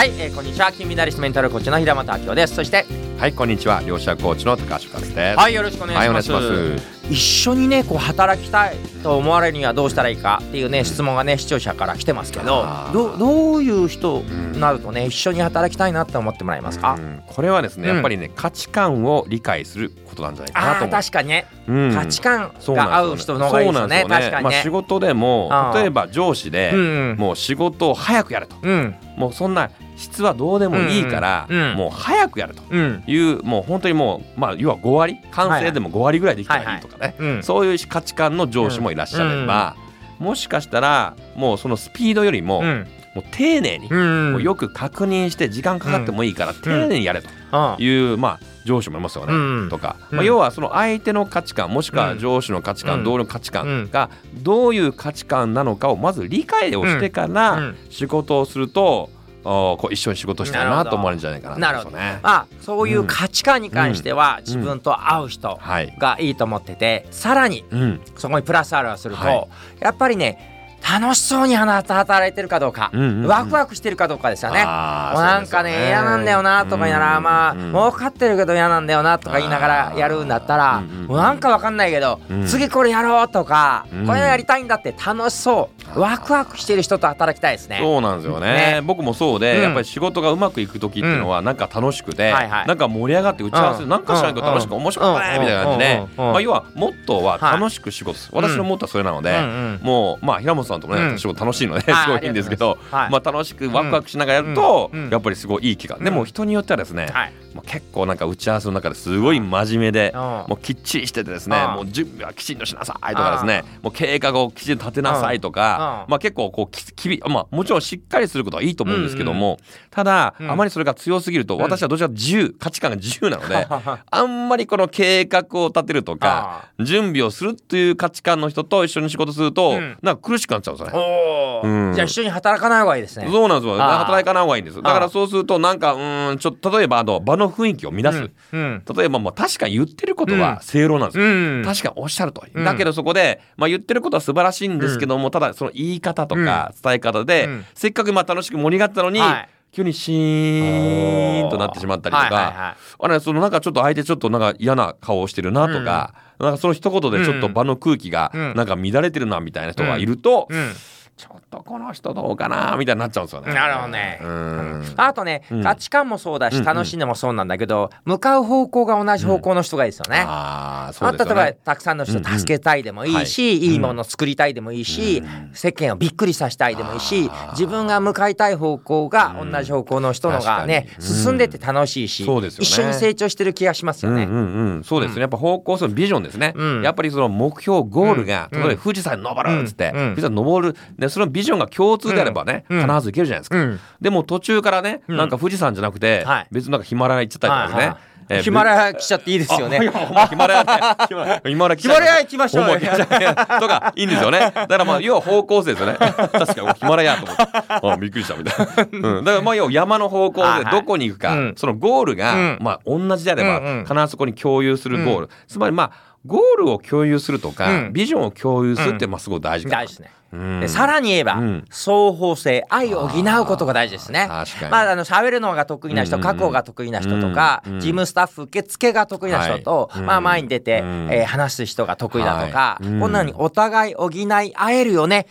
はい、えー、こんにちは。金メダリストメンタルコーチの平本明夫です。そしてはいこんにちは。両者コーチの高橋勝です。はいよろしくお願いします,、はいお願いし一緒にねこう働きたいと思われるにはどうしたらいいか。っていうね質問がね視聴者から来てますけどどどういう人になるとね一緒に働きたいなって思ってもらえますか、うん。これはですねうん。やっぱりね価値観を理解することなんじゃないかなと思う。確かにね、うん。価値観が合う人の方がいいですよね。仕事でも例えば上司でうんうん。もう仕事を早くやると。うんもうそんな質はどうでもいいからもう早くやるとうん。いうもう本当にもうまあ要は5割完成でも5割ぐらいできたらいいとかね。うん。そういう価値観の上司もいらっしゃればもしかしたらもうそのスピードよりもうんもう丁寧にうん。もうよく確認して時間かかってもいいから丁寧にやれとあいうまあ上司もいますよね、うん。とか、うん。まあ、要はその相手の価値観もしくは上司の価値観、うん。同僚の価値観がどういう価値観なのかをまず理解をしてかうらん。仕事をすると、おこう一緒に仕事したいなと思われるんじゃないかなとなるほど。まあそういう価値観に関しては自分と合う人はい、がいいと思っててさらにうん。そこにプラスアルファすると、はい。やっぱりね楽しそうに働いてるかどうか、うんうんうんワクワクしてるかどうかですよね。もうなんかねね嫌なんだよなとか言いながら、まあうんうん。儲かってるけど嫌なんだよなとか言いながらやるんだったら、うんうんうん。もうなんかわかんないけど、うん。次これやろうとか、うん。これやりたいんだって楽しそうワクワクしてる人と働きたいですね。そうなんですよね。ね。僕もそうで、うん。やっぱり仕事がうまくいく時っていうのはなんか楽しくて、はいはい。なんか盛り上がって打ち合わせ、うん。なんかしないと楽しく、うん。面白くないみたいな感じで、うん。うん。まあ、要はモットーははい。楽しく仕事する、私のモットーはそれなので、うんうん。もうまあ平本さんともね、うん。仕事楽しいので、はい。すごいいいんですけどありがとうござい。まあ、楽しくワクワクしながらやると、うん。うん。やっぱりすごいいい気が、うん。でも人によってはですね、はい。まあ、結構なんか打ち合わせの中ですごい真面目で、うん。もうきっちりしててですね、うん。もう準備はきちんとしなさいとかですね、もう計画をきちんと立てなさいとか、うん。まあ結構こうききびまあもちろんしっかりすることはいいと思うんですけども、ただ、うん。あまりそれが強すぎると、ん。私はどちらか自由価値観が自由なので、あんまりこの計画を立てるとか、準備をするっていう価値観の人と一緒に仕事すると、うん。なんか苦しくなっちゃうんですよね。じゃあ一緒に働かない方がいいですね。そうなんですよ。働かない方がいいんです。だからそうするとなんかうーんちょっと例えばあの場の雰囲気を乱す。うん。うん。例えばまあ確かに言ってることうん。は正論なんですよ。うん。確かにおっしゃるとだけどそこで、まあ、言ってることは素晴らしいんですけども、ただその言い方とか伝え方で、うん。せっかくまあ楽しく盛り上がったのに、はい。急にシーンとなってしまったりとか、はいはいはいあれそのなんかちょっと相手ちょっとなんか嫌な顔をしてるなとか、なんかその一言でちょっと場の空気がうん。なんか乱れてるなみたいな人がいると、うんちょっとこの人どうかなみたいになっちゃうんですよね。なるほどね。うん。あとね、うん。価値観もそうだし楽しいのもそうなんだけど、向かう方向が同じ方向の人がいいですよね。ああ、そまあ、うですよね。例えばたくさんの人を助けたいでもいいし、い。いものを作りたいでもいいし、うん。世間をびっくりさせたいでもいいし自分が向かいたい方向が同じ方向の人のがね、進んでて楽しいし、そうですよね。一緒に成長してる気がしますよね。うんそうですね、やっぱ方向性のビジョンですね、うん。やっぱりその目標ゴールが、うん。例えば富士山に登るっつって、うん。富士山に登るでそのビジョンが共通であればね、うん。必ずいけるじゃないですか、うん。でも途中からね、うん。なんか富士山じゃなくて、はい。別になんかヒマラヤ行っちゃったりとかね、ヒマラヤ来ちゃっていいですよね。ヒマラヤ ヒマラヤヒマラヤ来ましょうよほんま来ちゃうとかいいんですよね。だからまあ要は方向性ですよね。確かにヒマラヤと思って。あびっくりしたみたいな、うん、だからまあ要は山の方向でどこに行くか、うん。そのゴールが、うん。まあ同じであれば、必ずそこに共有するゴール、つまりまあゴールを共有するとか、うん。ビジョンを共有するってまあすごい大事かな大事ですね。さらに言えば、うん。双方性愛を補うことが大事ですね。確かに。まああの喋るのが得意な人、うん。うんうん書く方が得意な人とか、うん。うん。事務スタッフ受付が得意な人と、はい。まあ前に出て、うん。えー話す人が得意だとか、はい。うん。こんなにお互い補い合えるよね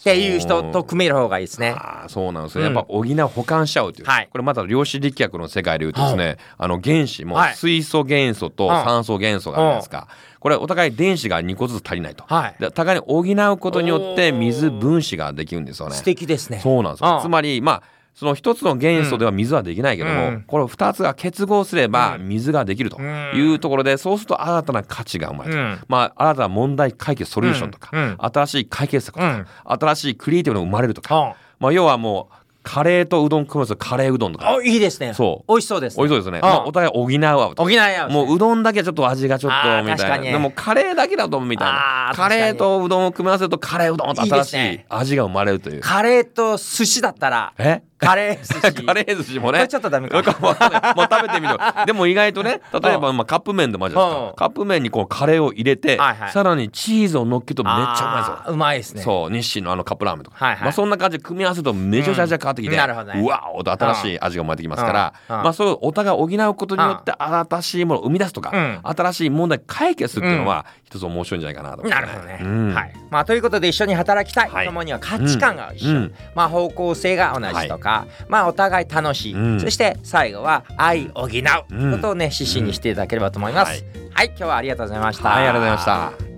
っていう人と組める方がいいですね。あーそう。なんですよ、うん。やっぱ補う保管しちゃうという、はい。これまた量子力学の世界でいうとですね、あの原子もはい。水素元素とうん。酸素元素があるじゃないですか、これお互い電子が2個ずつ足りないと、はい。で互いに補うことによって水分子ができるんですよね。素敵ですね。そうなんですうんよつまりまあその一つの元素では水はできないけども、うん。これ二つが結合すればうん。水ができるというところで、そうすると新たな価値が生まれる、うん。まあ新たな問題解決ソリューションとか、うん。新しい解決策とか、新しいクリエイティブが生まれるとか、うんまあ要はもうカレーとうどん組むとカレーうどんとか。あいいですね。そう。美味しそうです、美味しそうですね、んまあ、お互い補う。と補い合う、もううどんだけちょっと味がちょっとみたいな、確かにでもカレーだけだとみたいな。カレーとうどんを組み合わせるとカレーうどんと新しい味が生まれるという。カレーと寿司だったらえ？カレー寿司。カレー寿司もね。ちょっとダメか。わかわかもう食べてみる でも意外とね例えばうまあカップ麺でもあるじゃないですうん。かカップ麺にこうカレーを入れてはいはい。さらにチーズを乗っけるとめっちゃうまいですよあーうまいですね。そう日清のあのカップラーメンとか、はいはい。まあ、そんな感じで組み合わせるとめちゃくちゃ味が変わってきて、うん。なるほどね。うわおと新しい味が生まれてきますから、まあ、そういうお互い補うことによって新しいものを生み出すとか、うん。新しい問題を解決するっていうのは一つ面白いんじゃないかなと思って。なるほどね、うん。はい。まあ、ということで一緒に働きたい、はい。共には価値観が一緒、うん。まあ、方向性が同じとか、まあ、お互い楽しい、うん。そして最後は愛を補う。ことをね指針にしていただければと思います、はい。はい、今日はありがとうございました。はいありがとうございました